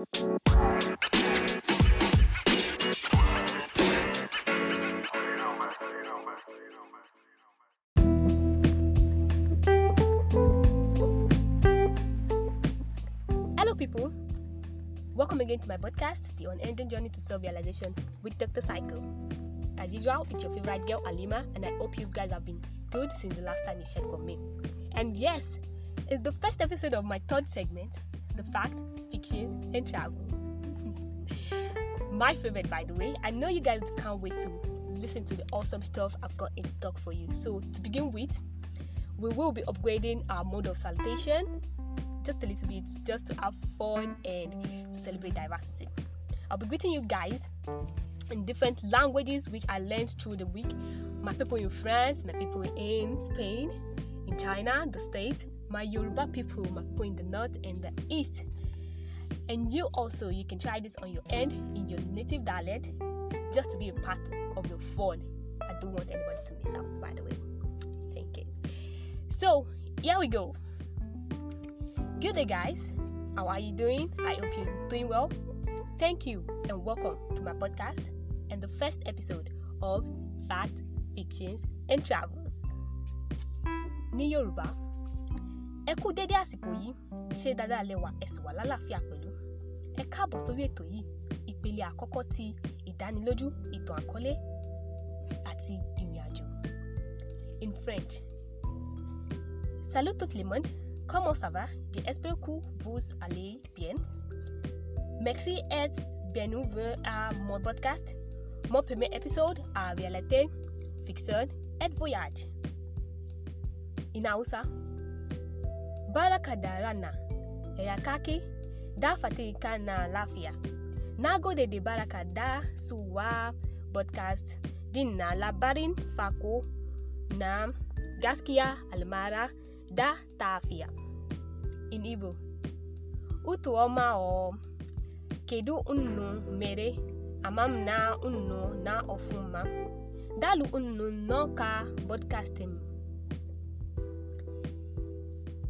Hello, people. Welcome again to my podcast, The Unending Journey to Self Realization with Dr. Cycle. As usual, it's your favorite girl, Alima, and I hope you guys have been good since the last time you heard from me. And yes, it's the first episode of my third segment The Fact, Fictions, and Travel. my favorite, by the way. I know you guys can't wait to listen to the awesome stuff I've got in stock for you. So, to begin with, we will be upgrading our mode of salutation just a little bit just to have fun and to celebrate diversity. I'll be greeting you guys in different languages which I learned through the week. My people in France, my people in Spain, in China, the States, my Yoruba people, people in the north and the east. And you also, you can try this on your end in your native dialect just to be a part of your fun. I don't want anybody to miss out, by the way. Thank you. So, here we go. Good day, guys. How are you doing? I hope you're doing well. Thank you and welcome to my podcast and the first episode of Fact, Fictions and Travels. Ní Yorùbá, ẹ kú dédé àsìkò yìí, ṣé dáadáa lẹ́wà ẹ sì wà lálàáfíà pẹ̀lú. Ẹ káàbọ̀ sórí ètò yìí, ìpele àkọ́kọ́ ti ìdánilójú, ìtàn àkọlé àti ìrìn àjò. In French. Salut tout le monde. Comment ça va? J'espère que vous allez bien. Merci d'être bienvenue à mon podcast. Mon premier épisode à réalité, fiction et voyage. In Hausa, Baraka da rana, ya kake, da fatika na lafiya. Na gode da baraka da suwa podcast din na labarin fako na gaskiya almara da tafiya. In Igbo, utu ọma ọ kedu unu mere amam na unu na ọfụma dalu unu n'ọka podcasting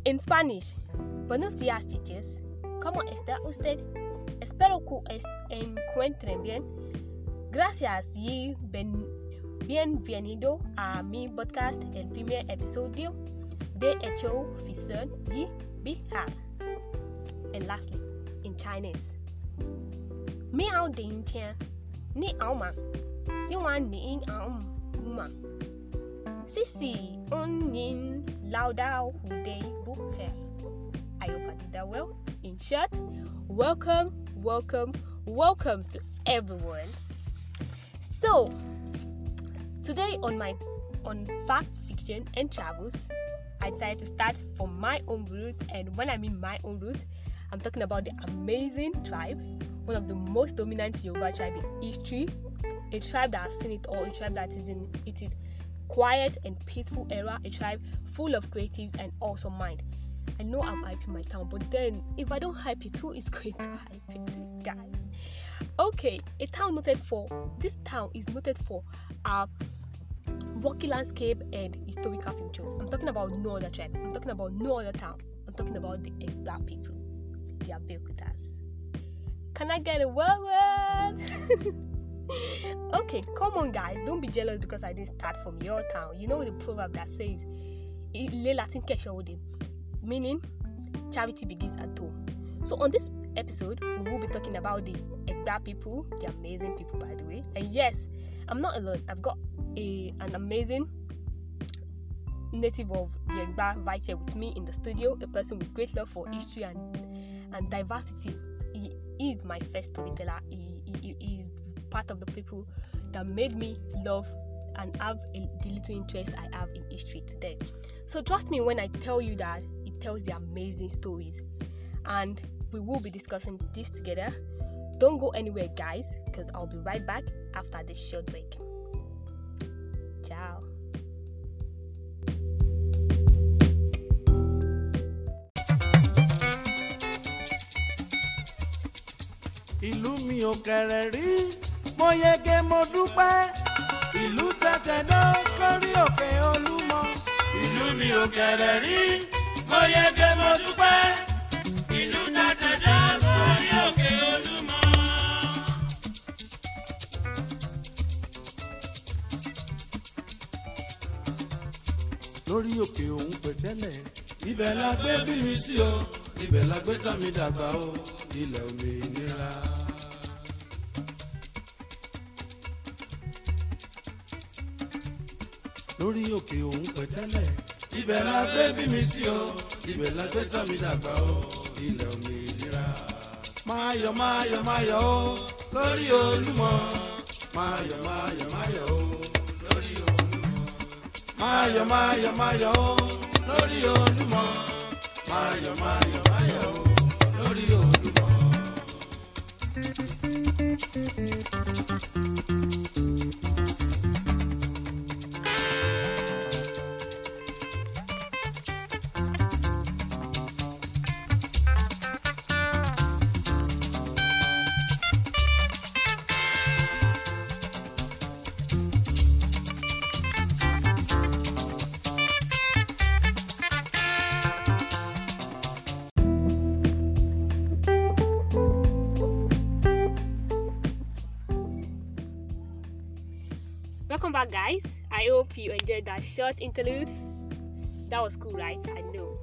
In Spanish, buenos días chicos, ¿cómo está usted? Espero que es encuentren bien. Gracias y ben, bienvenido a mi podcast, el primer episodio de Hecho Ficción y Bihar. And lastly, in Chinese. Mi ao din tian, ni ao ma, si wan ni ma. Si si un yin lao dao hu dei. I hope I did that well. In short, welcome, welcome, welcome to everyone. So, today on my on fact, fiction, and travels, I decided to start from my own roots. And when I mean my own roots, I'm talking about the amazing tribe, one of the most dominant Yoruba tribe in history, a tribe that has seen it all, a tribe that is in it is quiet and peaceful era, a tribe full of creatives and awesome mind. I know I'm hyping my town, but then if I don't hype it, who is going to hype it, guys? Okay, a town noted for this town is noted for our rocky landscape and historical features. I'm talking about no other tribe. I'm talking about no other town. I'm talking about the Egba people, They the Abeokutas. Can I get a word? okay, come on, guys. Don't be jealous because I didn't start from your town. You know the proverb that says, "Ile Latin meaning charity begins at home. So on this episode, we will be talking about the Egba people, the amazing people, by the way. And yes, I'm not alone. I've got a an amazing native of the Egba right here with me in the studio, a person with great love for history and and diversity. He is my first storyteller. He, he, he is part of the people that made me love and have a, the little interest I have in history today. So trust me when I tell you that it tells the amazing stories, and we will be discussing this together. Don't go anywhere, guys, because I'll be right back after this short break. Ciao. ò mo yege mo dúpẹ́ ìlú tẹ̀tẹ̀dọ́ sórí òkè olúmọ. ìlú mi ò kẹ̀rẹ̀ rí mo yege mo dúpẹ́ ìlú tẹ̀tẹ̀dọ́ sórí òkè olúmọ. lórí òkè òun pẹ̀tẹ́lẹ̀. ibẹ̀ la gbé bí mi sí o ibẹ̀ la gbé tán mi dàgbà o ilẹ̀ òmìnira. Lórí òkè òun pẹ̀tẹ́lẹ̀. ibẹ̀ la gbé bí mi sí o ibẹ̀ la gbé tọ́ mi dàgbà o ilẹ̀ òmìnira. máa yọ̀ máa yọ̀ máa yọ̀ o lórí olúmọ. máa yọ̀ máa o lórí olúmọ. máa yọ̀ máa o lórí olúmọ. máa yọ̀ máa o lórí olúmọ. Short interlude. That was cool, right? I know.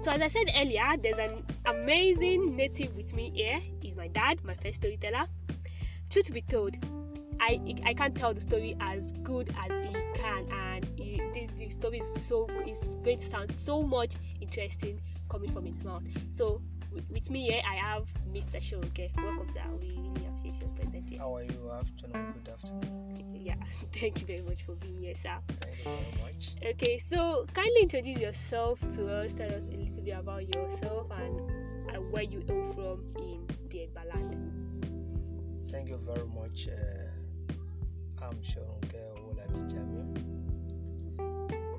So, as I said earlier, there's an amazing native with me here. He's my dad, my first storyteller. Truth to be told, I I can't tell the story as good as he can, and he, the, story is so is going to sound so much interesting coming from his mouth. So, with, me here, I have Mr. Shorunke. Welcome, sir. We How are you? Afternoon, good afternoon. Yeah, thank you very much for being here, sir. Thank you very much. Okay, so kindly introduce yourself to us. Tell us a little bit about yourself and, and where you hail from in the Egba land. Thank you very much. Uh, I'm Shorunke Owolabi Jamiu,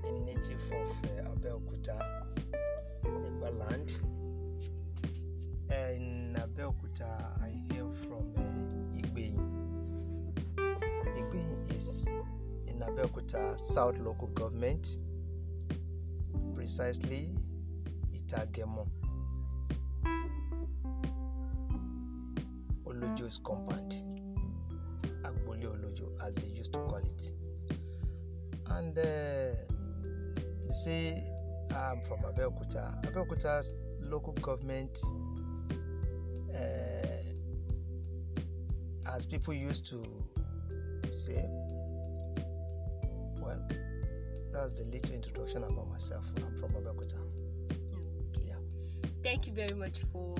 a native of uh, Abeokuta, Egba South Local Government, precisely Itagemo. Olojo's compound, Agbole Olojo, as they used to call it. And uh, you see, I'm from Abeokuta. Abeokuta's local government, uh, as people used to say, that's the little introduction about myself. I'm from Abeokuta. Yeah. Thank you very much for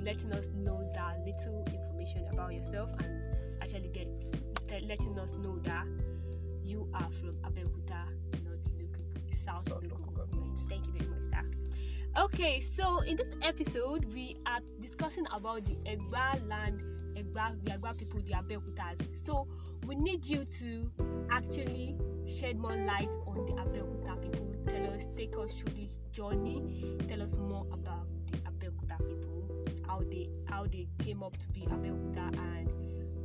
letting us know that little information about yourself and actually get letting us know that you are from Abeokuta, not South, South local, local government. government. Thank you very much, sir. Okay, so in this episode, we are discussing about the Egba land, Egba, the Egba people, the Abeokutas. So we need you to actually shed more light on the Abeokuta people. Tell us, take us through this journey. Tell us more about the Abeokuta people, how they how they came up to be Abeokuta and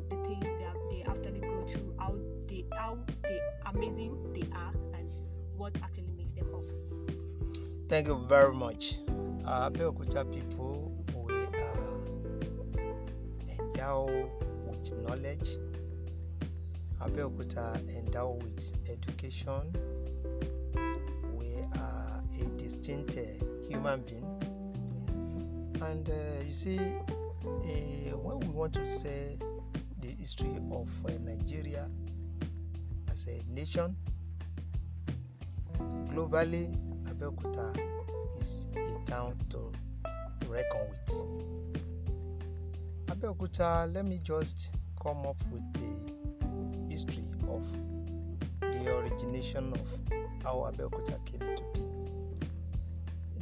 the things they have, they actually go through, how they how they amazing they are, and what actually makes them up. Thank you very much. Uh, Abeokuta people, we are endowed with knowledge. Abeokuta endowed with education. We are a distinct uh, human being. And uh, you see, uh, when we want to say the history of uh, Nigeria as a nation, globally, Abeokuta is a town to reckon with. Abeokuta, let me just come up with history of the origination of how Abeokuta came to be.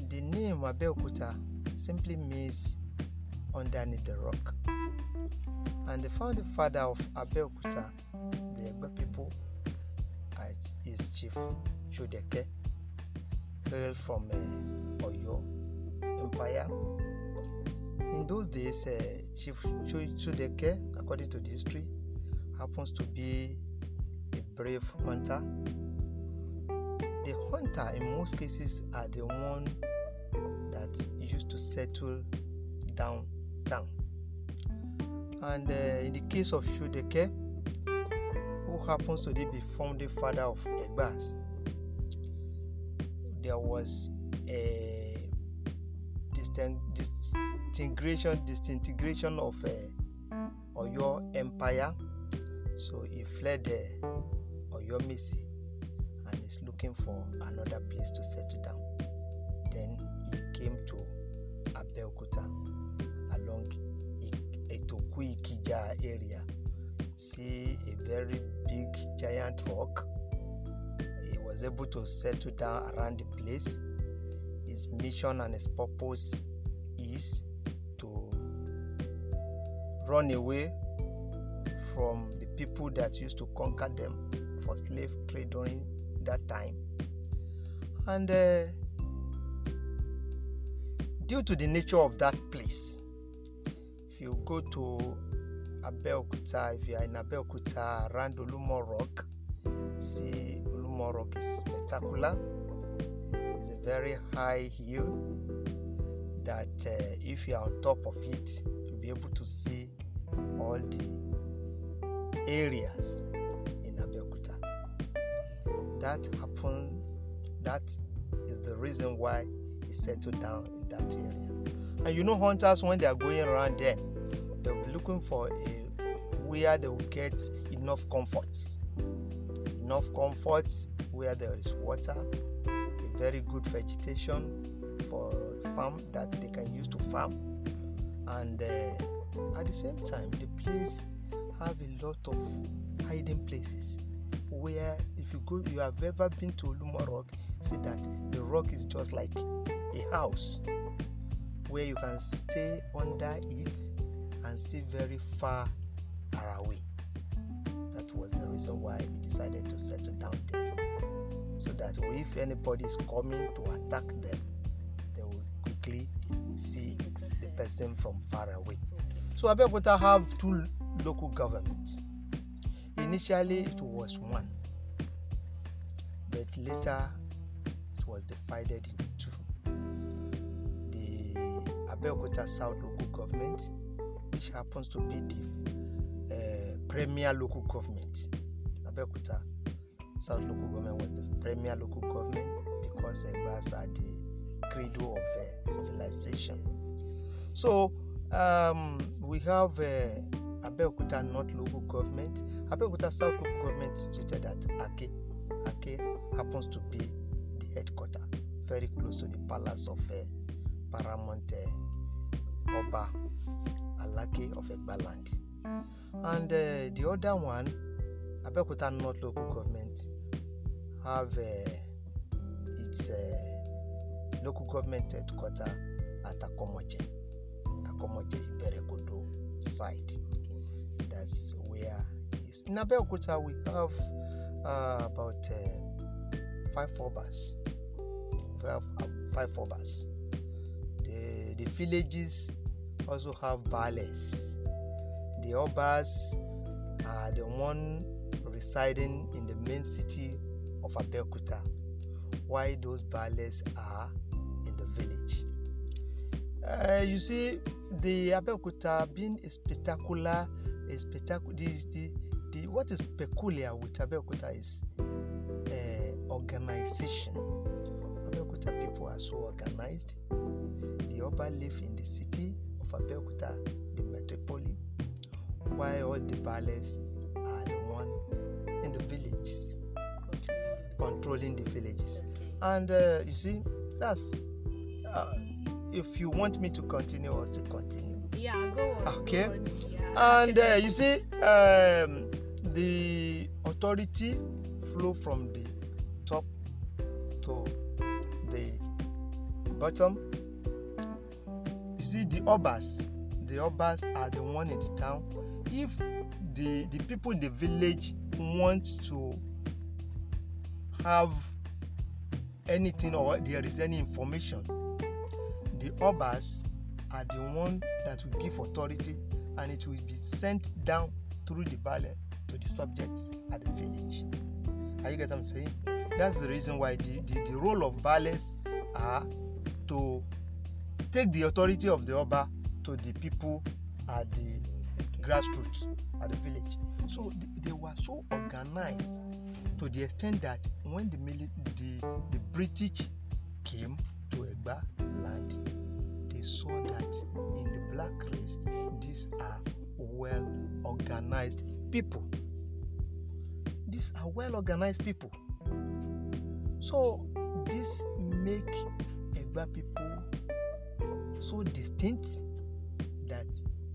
The name Abeokuta simply means underneath the rock. And the founding father of Abeokuta, the Egba people, uh, is Chief Sodeke hail from uh, Oyo Empire. In those days, uh, Chief Sodeke, according to the history, happens to be a brave hunter. The hunter, in most cases, are the one that used to settle downtown. And uh, in the case of Sodeke, who happens to be the founding father of Egbas, there was a disintegration disintegration of uh, Oyo Empire. So he fled uh, Oyo Mesi and is looking for another place to settle down. Then he came to Abeokuta along I- Itoku Ikija area. See a very big giant rock. He was able to settle down around the place. His mission and his purpose is to run away from the people that used to conquer them for slave trade during that time. And uh, due to the nature of that place, if you go to Abeokuta, if you are in Abeokuta around Olumo Rock, see Olumo Rock is spectacular. It's a very high hill that uh, if you are on top of it, you'll be able to see all the areas in Abeokuta. That happened, that is the reason why he settled down in that area. And you know, hunters, when they are going around there, they'll be looking for a where they will get enough comforts. Enough comforts where there is water, a very good vegetation for farm that they can use to farm, and uh, at the same time, the place have a lot of hiding places where if you go you have ever been to Olumo Rock, see that the rock is just like a house where you can stay under it and see very far away. That was the reason why we decided to settle down there. So that if anybody is coming to attack them, they will quickly see the person from far away. So Abeokuta have two local governments. Initially it was one, but later it was divided into two. The Abeokuta South local government, which happens to be the uh, premier local government. Abeokuta South local government was the premier local government because Egbas are the cradle of uh, civilization. So um, we have uh, Abeokuta North local government. Abeokuta South local government situated at Ake. Ake happens to be the headquarter, very close to the palace of uh, Paramount uh, Oba Alake of Egbaland. And uh, the other one, Abeokuta North local government, have uh, its uh, local government headquarter at Akomoje, Akomoje Iberekodo side. That's where it is. In Abeokuta, we have uh, about uh, five obas. We have uh, five obas. The, the villages also have bales. The obas are the one residing in the main city of Abeokuta, while those bales are in the village. Uh, you see, the Abeokuta being a spectacular, a spectacular. The, the, the what is peculiar with Abeokuta is uh, organization. Abeokuta people are so organized. The Oba live in the city of Abeokuta, the metropolis, while all the bales are the one in the villages, controlling the villages. And uh, you see, that's uh, if you want me to continue, I'll still continue. Yeah, go on. Okay. Go on. And uh, you see, um, the authority flow from the top to the bottom. You see, the obas, the obas are the one in the town. If the the people in the village want to have anything or there is any information, the obas are the one that will give authority and it will be sent down through the bale to the subjects at the village. Are you get what I'm saying? That's the reason why the, the, the role of bales are to take the authority of the Oba to the people at the grassroots at the village. So th- they were so organized to the extent that when the, mili- the, the British came to Egba land, they saw that black race, these are well organized people. These are well organized people. So this make Egba people so distinct that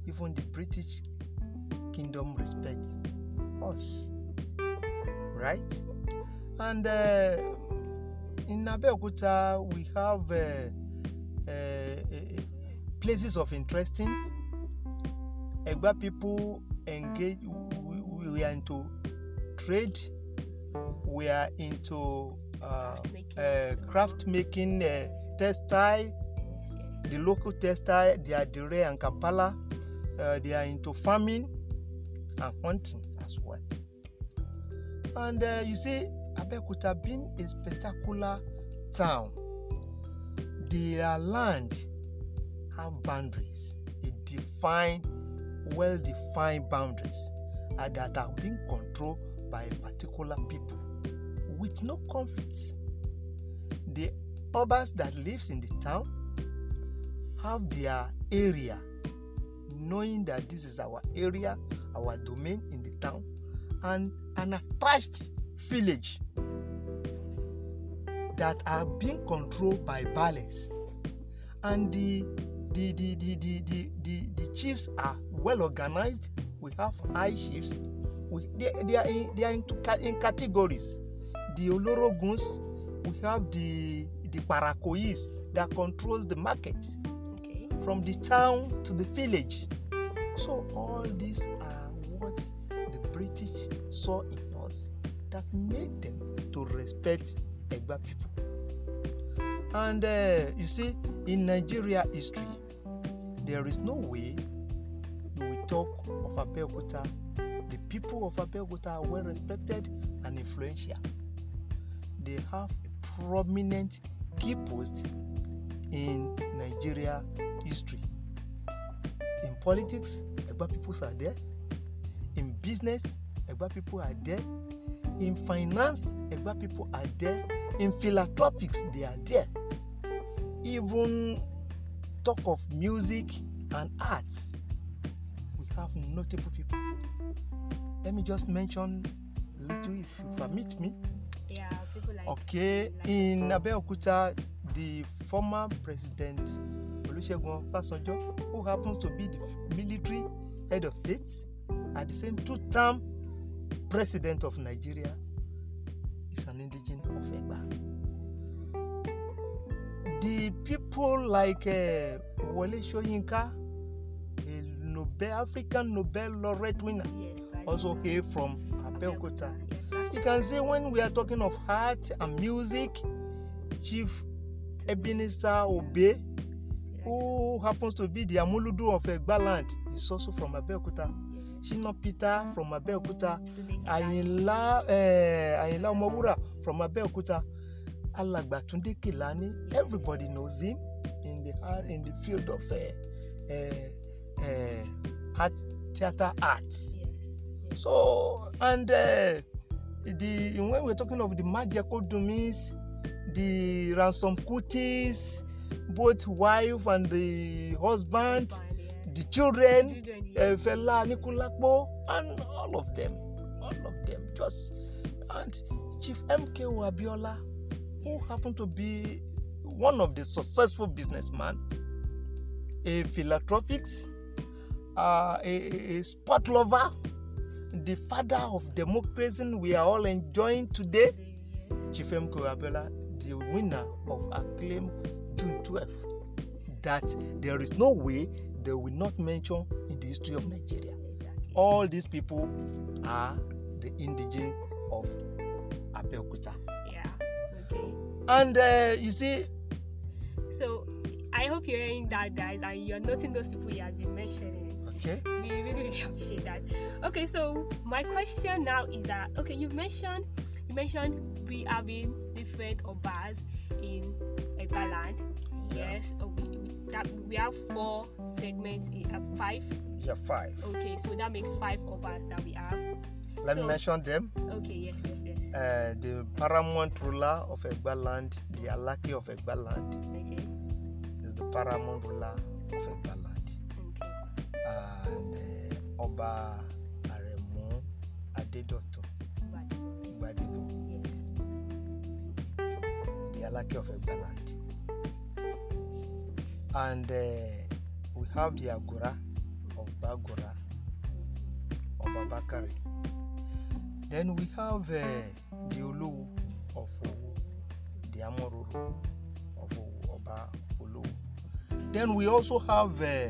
even the British kingdom respects us. Right? And uh, in Abeokuta, we have uh, uh, places of interesting. Egba people engage, we, we are into trade, we are into uh, uh, craft making, uh, textile, the local textile, they are Adire and Kampala. Uh, they are into farming and hunting as well. And uh, you see, Abeokuta being a spectacular town, their land have boundaries, a defined, well-defined boundaries, and that are being controlled by a particular people with no conflicts. The urbans that lives in the town have their area, knowing that this is our area, our domain in the town, and an attached village that are being controlled by balance. And the the the the the, the, the, the chiefs are well organized. We have high chiefs. We, they, they are in, they are in, in categories. The Oloroguns, we have the the Parakoyis that controls the market Okay. from the town to the village. So all these are what the British saw in us that made them to respect Egba people. And uh, you see, in Nigeria history, there is no way you will talk of Abeokuta. The people of Abeokuta are well respected and influential. They have a prominent key post in Nigeria history. In politics, Egba people are there. In business, Egba people are there. In finance, Egba people are there. In philanthropics, they are there. Even talk of music and arts, we have notable people. Let me just mention little, if you permit me. Yeah, people like. Okay, like in Abeokuta, the former president Olusegun Obasanjo, who happens to be the military head of state, at the same two-term president of Nigeria, is an indigene of. The people like uh, Wole Soyinka, a Nobel African Nobel laureate winner, Yes, also hail from Abeokuta. Yes, You can see when we are talking of art and music, Chief Ebenezer Obe, who happens to be the Amuludu of Egbaland, is also from Abeokuta. Shina Peter from Abeokuta. Ayinla uh, Ayinla Omowura from Abeokuta. Alàgbà Túndé Kèlání, everybody knows him in the art, in the field of uh, uh, uh, art, theatre arts. Yes. So and uh, the when we're talking of the Majekodunmis, the Ransome-Kutis, both wife and the husband, yeah. the children, Children, uh, yes. Fela and all of them, all of them, just and Chief MK Abiola, who happened to be one of the successful businessmen, a philanthropist, uh, a, a- sport lover, the father of democracy we are all enjoying today, MK Abiola, the winner of acclaim June 12. That there is no way they will not mention in the history of Nigeria. All these people are the indigenous of Abeokuta. And uh, you see, So I hope you're hearing that, guys, and you're noting those people you have been mentioning. okay, We really, really appreciate that. Okay, so my question now is that okay, you've mentioned you mentioned we having different obas in Egbaland. Yeah. Yes, we, we, that we have four segments, in, uh, five. yeah, five. Okay, so that makes five obas that we have. Let so- me mention them. Okay, yes, yes, yes. Uh, the paramount ruler of Egba land, the Alake of Egba land, Okay. is the paramount ruler of Egba land. Okay. And uh, Oba Aremu Adedotun But Gbadebo, yes. the Alake of Egba land. And uh, we have the Agura of Gbagura of Abakari. Then we have uh, the Olowu of Owu, the Amororo of Owu, Oba Olowu. Then we also have uh,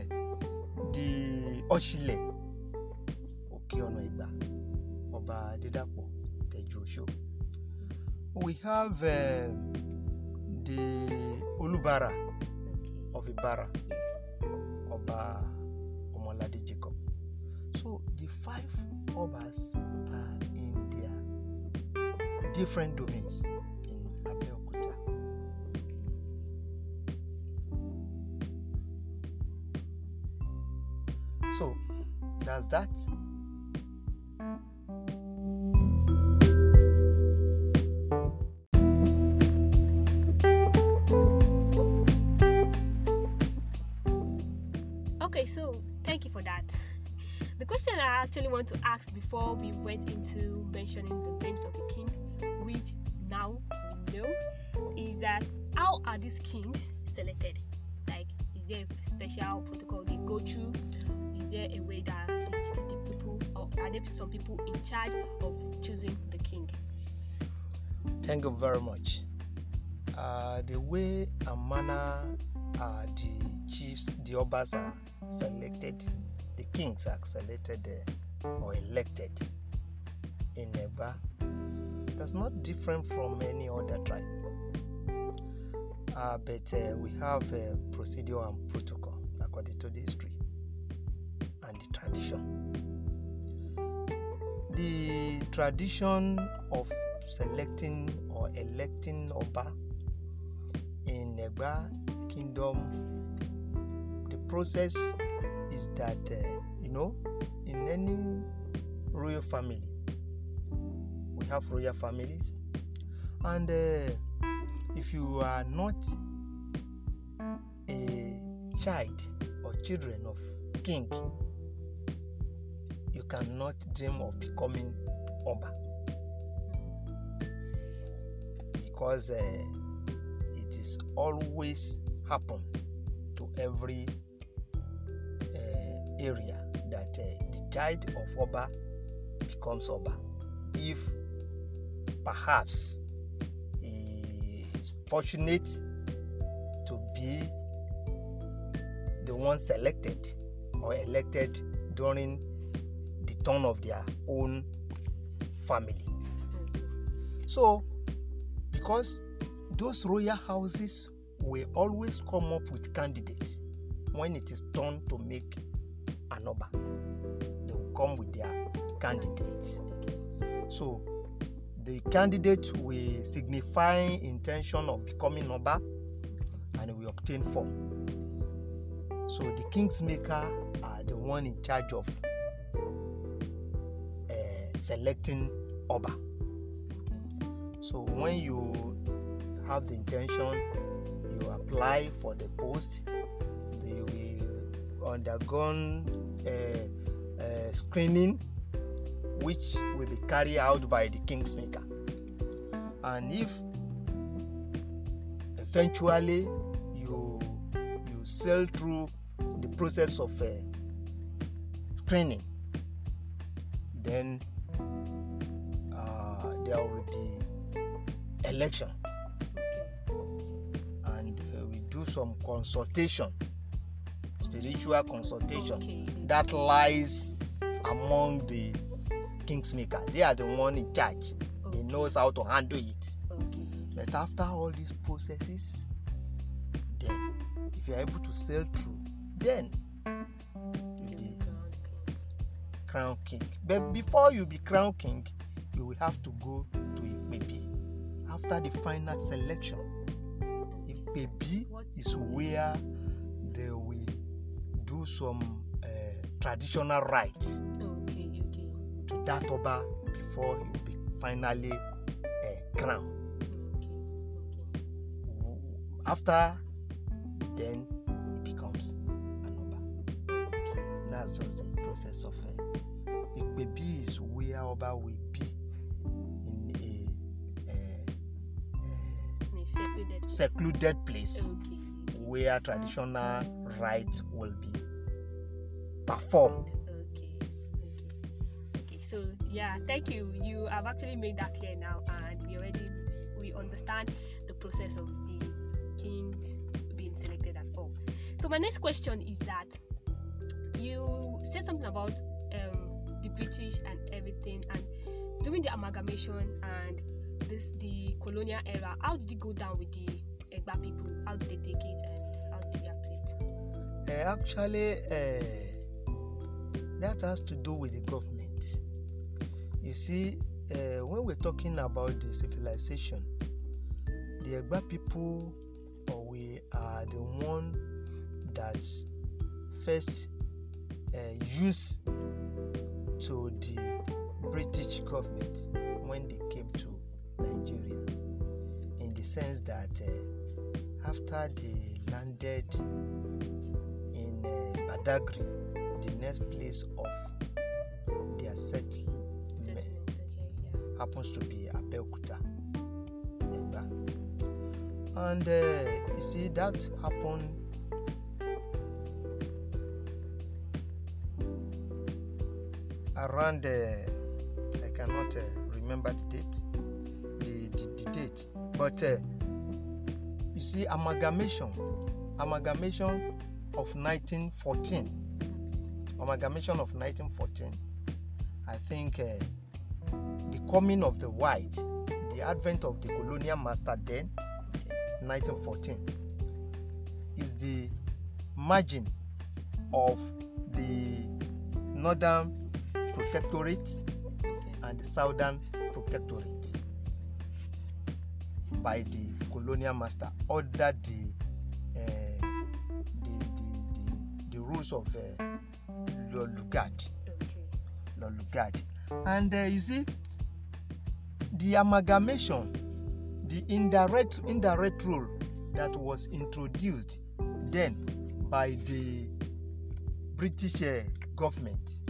the Oshile Okeona Igba, Oba Adedapo Tejuosho. We have uh, the Olubara Okay. of Ibara, different domains in Abeokuta. So that's that. Okay, so thank you for that. The question I actually want to ask before we went into mentioning is that how are these kings selected? Like, is there a special protocol they go through? Is there a way that the, the people, or are there some people in charge of choosing the king? Thank you very much. Uh, the way and manner uh, the chiefs, the obas are selected, the kings are selected uh, or elected in Egba, that's not different from any other tribe. Uh, but uh, we have a procedure and protocol according to the history and the tradition. The tradition of selecting or electing Oba in Egba kingdom, the process is that, uh, you know, in any royal family, we have royal families, and uh, if you are not a child or children of king, you cannot dream of becoming Oba. because uh, it is always happen to every uh, area that uh, the child of Oba becomes Oba. If perhaps he is fortunate to be the one selected or elected during the turn of their own family. So because those royal houses will always come up with candidates when it is turn to make an oba they will come with their candidates so the candidate will signify intention of becoming oba and we obtain form so the kingsmaker are the one in charge of uh, selecting oba so when you have the intention, you apply for the post. They will undergo uh, uh, screening, which will be carried out by the kingsmaker. And if eventually you you sail through the process of uh, screening, then uh, there will be election and uh, we do some consultation spiritual consultation Okay. that lies among the kingsmaker they are the one in charge they Okay. knows how to handle it Okay. but after all these processes then if you are able to sail through then you'll be crown king but before you be crown king you will have to go to Ipebi after the final selection Ipebi is where they will do some uh, traditional rites Okay. Okay. to that oba before he be finally crown. Okay. Okay. After then it becomes an Oba. That's just the process of uh, Ipebi is where Oba will be in a, uh, uh, secluded. secluded place Okay. where traditional rites will be performed. So yeah, thank you. You have actually made that clear now, and we already we understand the process of the kings being selected as all. So my next question is that you said something about um, the British and everything, and during the amalgamation and this the colonial era, how did it go down with the Egba people? How did they take it, and how did they react to it? Uh, actually, uh, that has to do with the government. You see, uh, when we're talking about the civilization, the Egba people, or we are the one that first uh, used to the British government when they came to Nigeria, in the sense that uh, after they landed in uh, Badagry, the next place of their settlement. Happens to be Abeokuta. And uh, you see, that happened around, uh, I cannot uh, remember the date, the, the, the date, but uh, you see, amalgamation, amalgamation of 1914, amalgamation of 1914, I think. Coming of the white, the advent of the colonial master then, 1914, is the margin of the northern protectorate and the southern protectorate by the colonial master under the uh, the, the, the, the rules of uh, Lord Lugard. Okay. And uh, you see, the amalgamation, the indirect indirect rule that was introduced then by the British uh, government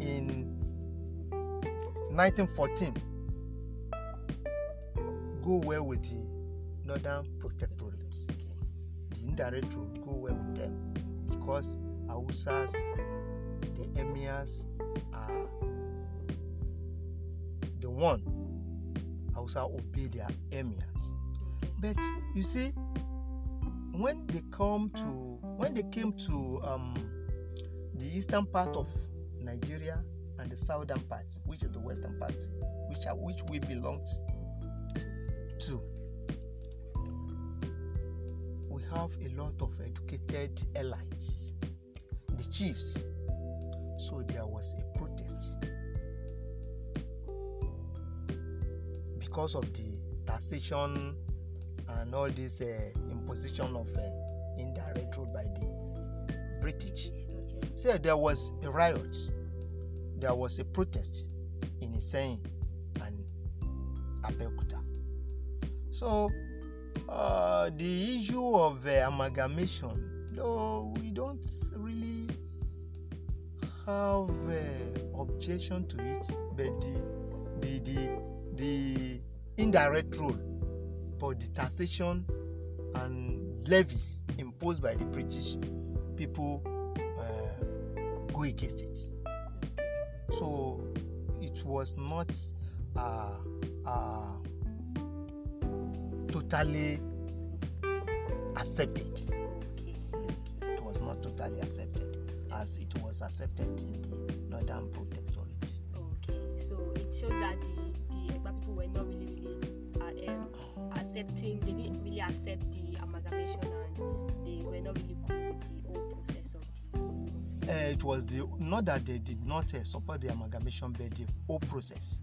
in 1914 go well with the Northern Protectorate. The indirect rule go well with them because Hausas, the emirs are the one Hausa obey their emirs. But you see, when they come to when they came to um, the eastern part of Nigeria and the southern part, which is the western part, which are which we belong to, we have a lot of educated elites, the chiefs. So there was a protest because of the taxation and all this uh, imposition of uh, indirect rule by the British. Okay. So there was a riot, there was a protest in Iseyin and Abeokuta. So uh, the issue of uh, amalgamation, though we don't really have uh, objection to it, but the the the the indirect rule, but the taxation and levies imposed by the British people uh, go against it. So it was not uh, uh, totally accepted. It was not totally accepted as it was accepted in the Northern Protectorate. Okay. So it shows that the accepting. They didn't really accept the amalgamation, and they were not really cool with the whole process of the. Uh, it was the not that they did not uh, support the amalgamation, but the whole process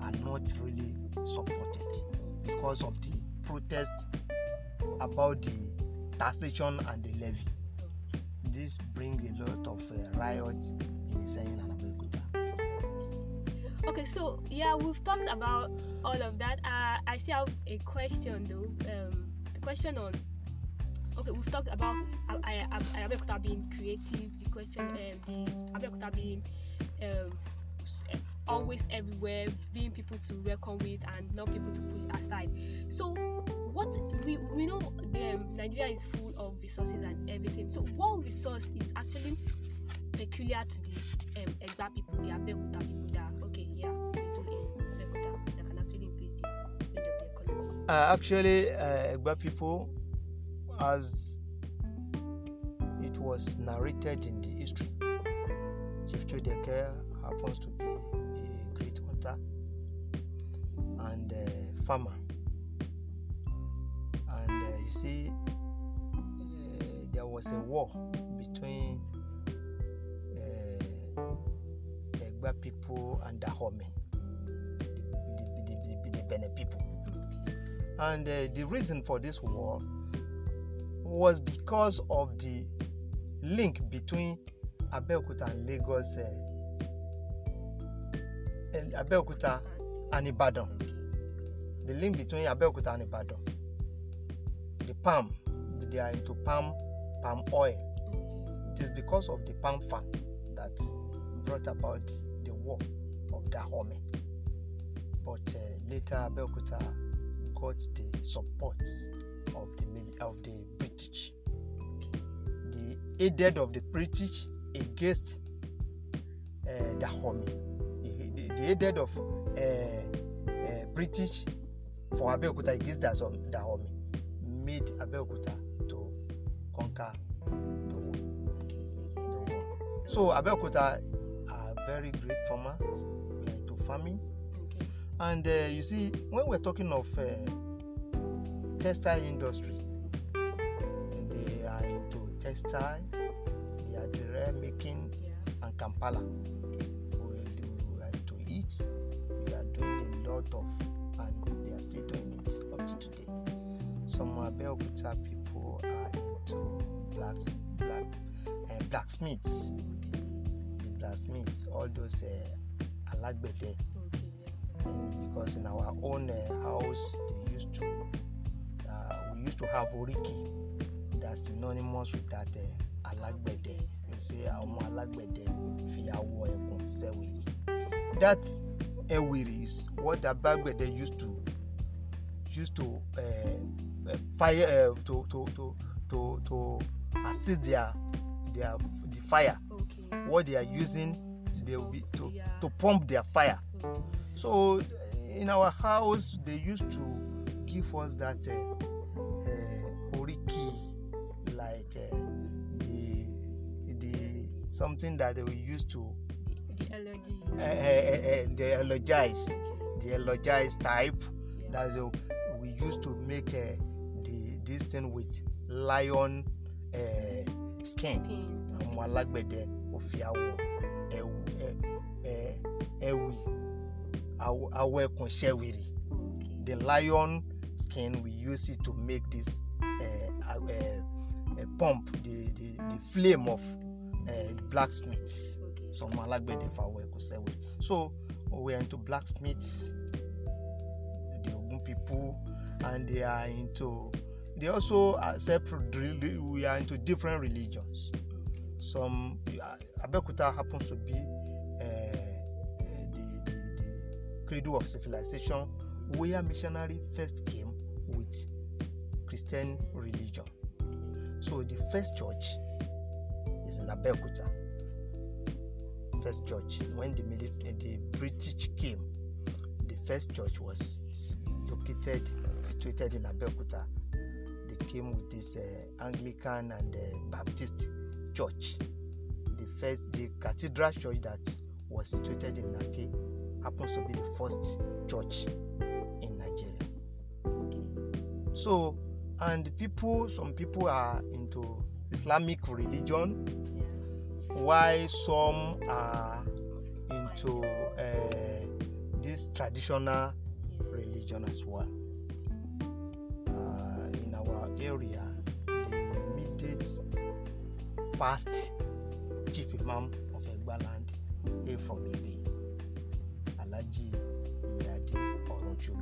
are not really supported because of the protests about the taxation and the levy. This bring a lot of uh, riots in Iseyin and Abeokuta. Okay, so yeah, we've talked about all of that. Uh, I still have a question though. Um, the question on. Okay, we've talked about Abeokuta being creative. The question, um, Abeokuta being um, always everywhere, being people to reckon with and not people to put aside. So, what we we know the, um, Nigeria is full of resources and everything. So, what resource is actually peculiar to the um, Egba people, the Abeokuta people Uh, actually, uh, people, as it was narrated in the history, Chief Sodeke happens to be a great hunter and uh, farmer. And uh, you see, uh, there was a war between uh, Egba people and Dahomey, And uh, the reason for this war was because of the link between Abeokuta and Lagos, uh, and Abeokuta and Ibadan. The link between Abeokuta and Ibadan. The palm, they are into palm, palm oil. It is because of the palm farm that brought about the war of Dahomey. But uh, later, Abeokuta got the support of the of the British. The aided of the British against uh, Dahomey. The, the, aided of uh, uh, British for Abeokuta against Dahom- Dahomey made Abeokuta to conquer the war. The war. So Abeokuta are very great farmers. We are into farming. And uh, you see, when we're talking of uh, textile industry, they are into textile, they are the making Yeah. and Kampala. We, we are into it. We are doing a lot of, and they are still doing it up to today. Some Abeokuta people are into blacks, black, uh, blacksmiths. The blacksmiths, all those uh, alagbede Uh, because in our own uh, house they used to uh, we used to have oriki that's synonymous with that uh, alagbede you say ọmọ alagbede fi awọ ẹkùn sẹwìrì that ewiri is what abagbede used to used to uh, uh, fire uh, to to to to to assist their their the fire. Okay. what they are using they will be to to pump their fire. Okay. So in our house they used to give us that uh, uh, oriki like uh, the the something that we used to The, uh, uh, uh, the elogize the elogize type that we used to make the this thing with lion skin. Pain. àwọn alágbẹ̀dẹ ó fi awọ ẹwù ẹ ẹ ẹwì awọ awọ ẹkùn ṣẹwìrì the lion skin we use it to make this uh, uh, uh, pump the, the the flame of uh, blacksmiths. Some alágbẹ̀dẹ fa awọ ẹkùn ṣẹwìrì so we are into blacksmiths the ogun people and they are into they also accept we are into different religions. Some uh, Abeokuta happens to be cradle of civilization where missionary first came with Christian religion. So the first church is in Abeokuta. First church when the uh, the British came, the first church was located situated in Abeokuta. They came with this uh, Anglican and uh, Baptist church. The first, the cathedral church that was situated in Ake happens to be the first church in Nigeria. So, and people, some people are into Islamic religion, why some are into uh, this traditional religion as well. Uh, in our area, the immediate past chief imam of Egbaland hail from Igbein, Uh,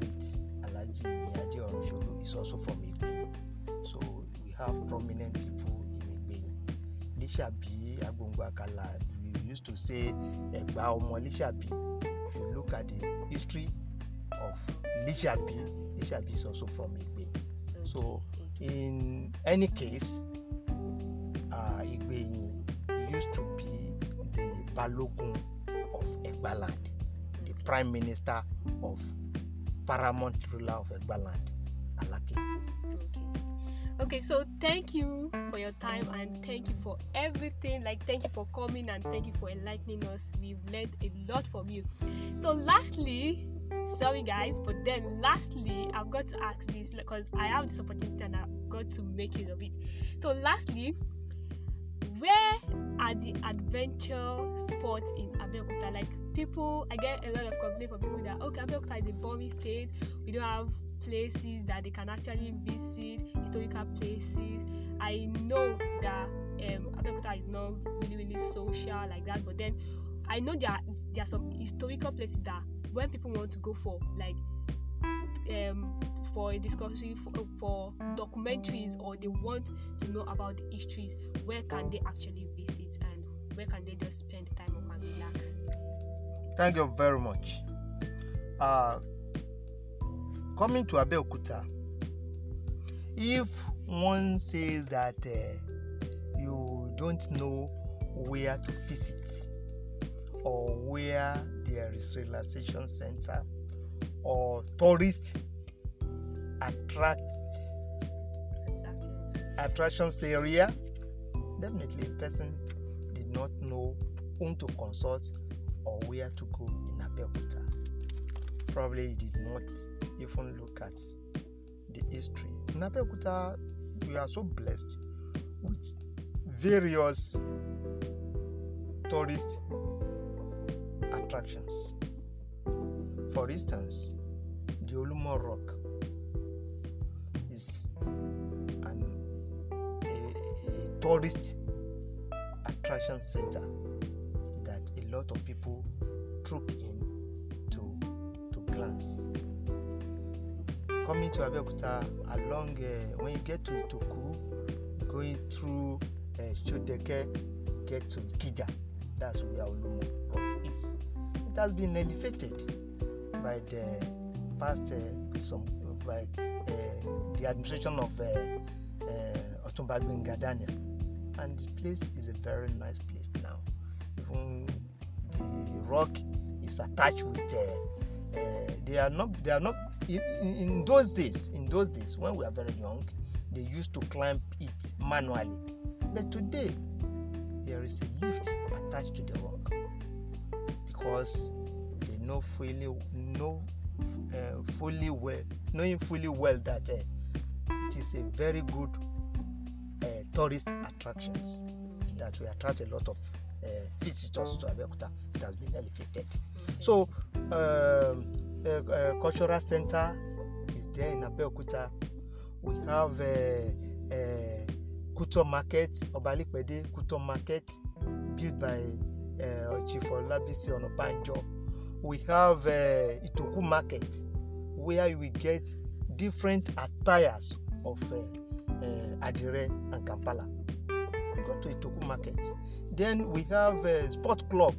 late Alhaji Iyade Ọ̀rúnṣolú is also from Igbe. So we have prominent people in Igbe. Lishabi Agbongbo Akala, we used to say Ẹ̀gbá ọmọ Lishabi. If you look at the history of Lishabi, Lishabi is also from Igbe. So in any case, uh, used to be the Balogun Egbaland, the prime minister of paramount ruler of Egbaland, Alake. Okay. Okay, so thank you for your time and thank you for everything. Like, thank you for coming and thank you for enlightening us. We've learned a lot from you. So, lastly, sorry guys, but then lastly, I've got to ask this because I have this opportunity and I've got to make use of it. So, lastly, where are the adventure spots in Abeokuta? Like people, I get a lot of complaint from people that okay, Abeokuta is a boring state. We don't have places that they can actually visit, historical places. I know that um, Abeokuta is not really really social like that, but then I know there are, there are some historical places that when people want to go for like um for a discussion for, for documentaries or they want to know about the histories where can they actually visit where can they just spend time off and relax Thank you very much. Uh, coming to Abeokuta, if one says that uh, you don't know where to visit or where there is relaxation center or tourist attract attractions area, definitely person not know whom to consult or where to go in Abeokuta. Probably he did not even look at the history. In Abeokuta, we are so blessed with various tourist attractions. For instance, the Olumo Rock is an a, a tourist attraction center that a lot of people troop in to to glance. Coming to Abeokuta along uh, when you get to Itoku, going through uh, Sodeke, get to Kija. That's where Olumo is. It has been elevated by the past uh, some by uh, the administration of uh, uh, Otumba Daniel, and the place is a very nice place now. Even the rock is attached with. Uh, uh, they are not. They are not. In, in those days, in those days when we are very young, they used to climb it manually. But today, there is a lift attached to the rock because they know fully know uh, fully well, knowing fully well that uh, it is a very good tourist attractions that will attract a lot of uh, visitors to Abeokuta. It has been elevated. So, um, a, a cultural center is there in Abeokuta. We have a, a Kuto Market, Obalikpede Kuto Market, built by uh, Chief Olabisi Onabanjo. We have uh, Itoku Market, where we get different attires of uh, uh, Adire and Kampala. We go to Itoku Market. Then we have a sport club.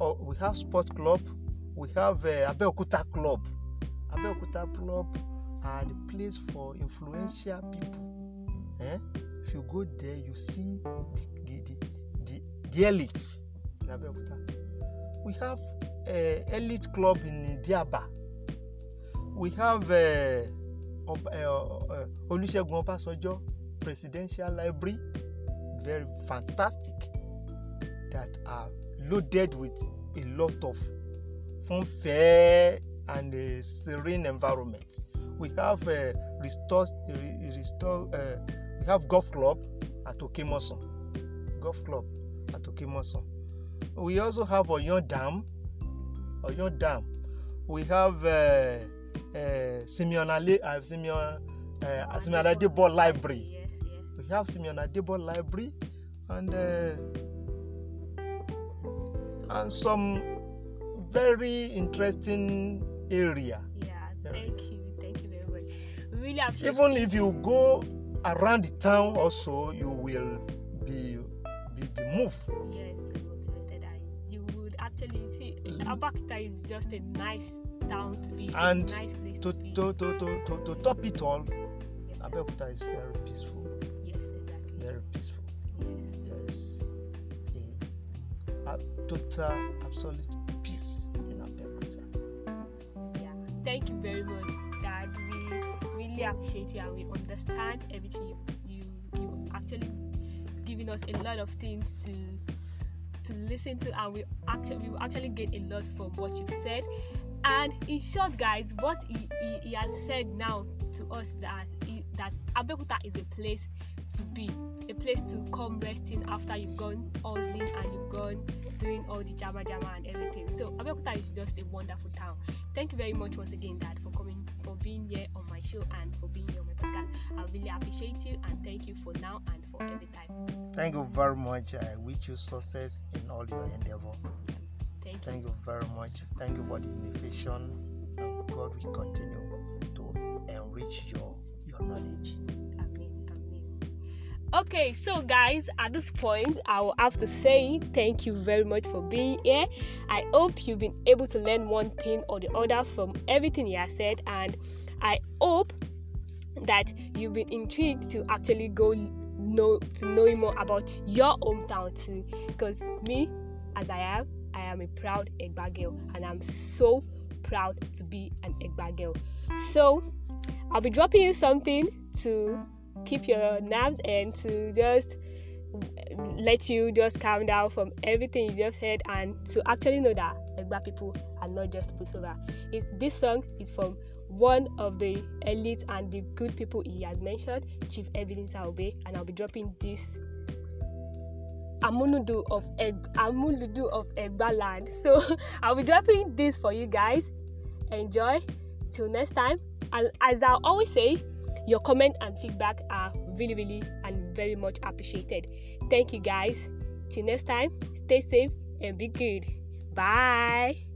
Oh, we have sport club. We have uh, Abeokuta Club. Abeokuta Club are the place for influential people. Eh? If you go there, you see the the the, the, the elites in Abeokuta. We have uh, elite club in Diaba. We have uh, Uh, uh, Olusegun Obasanjo Presidential Library, very fantastic, that are loaded with a lot of funfair and a serene environment. We have uh, restore, re- restore uh, we have golf club at Okemoson, golf club at Okemoson. We also have Oyon Dam, Oyon Dam. We have uh, uh, Simeon Ale, uh, Simeon, uh, Simeon Adebo Library. yes yes We have Simeon Adebo Library, and uh, and some very interesting area. yeah, thank you, thank you very much. We Really appreciate. Even if you go around the town, also you will be be, be moved. Yes, be motivated. And you would actually see Abakta is just a nice town to be, And a nice place To to be. to, to, to, to, to top it all, yes, Abeokuta is very peaceful. yes, exactly. Very peaceful. Yes. There is a, a total, absolute peace in Abeokuta. Yeah. Thank you very much, Dad. We really appreciate you and we understand everything you you, you actually giving us a lot of things to to listen to and we actually we will actually get a lot from what you've said. And in short, guys, what he, he, he has said now to us that he, that Abeokuta is a place to be, a place to come resting after you've gone hustling and you've gone doing all the jama jama and everything. So Abeokuta is just a wonderful town. Thank you very much once again, Dad, for coming, for being here on my show and for being here on my podcast. I really appreciate you and thank you for now and for every time. Thank you very much. I wish you success in all your endeavor. Thank you. Thank you very much. Thank you for the invitation, and God will continue to enrich your your knowledge. Amen, amen. Okay, so guys, at this point, I will have to say thank you very much for being here. I hope you've been able to learn one thing or the other from everything he has said, and I hope that you've been intrigued to actually go know to know more about your hometown too. Because me, as I am, I am a proud Egba girl, and I'm so proud to be an Egba girl. So I'll be dropping you something to keep your nerves and to just let you just calm down from everything you just heard and to actually know that Egba people are not just pushover. It, this song is from one of the elite and the good people he has mentioned, Chief Ebenezer Obey, and I'll be dropping this Amunudu of Eg Amunudu of Egba land. So I'll be dropping this for you guys. Enjoy. Till next time. And as I always say, your comment and feedback are really, really and very much appreciated. Thank you guys. Till next time, stay safe and be good. Bye.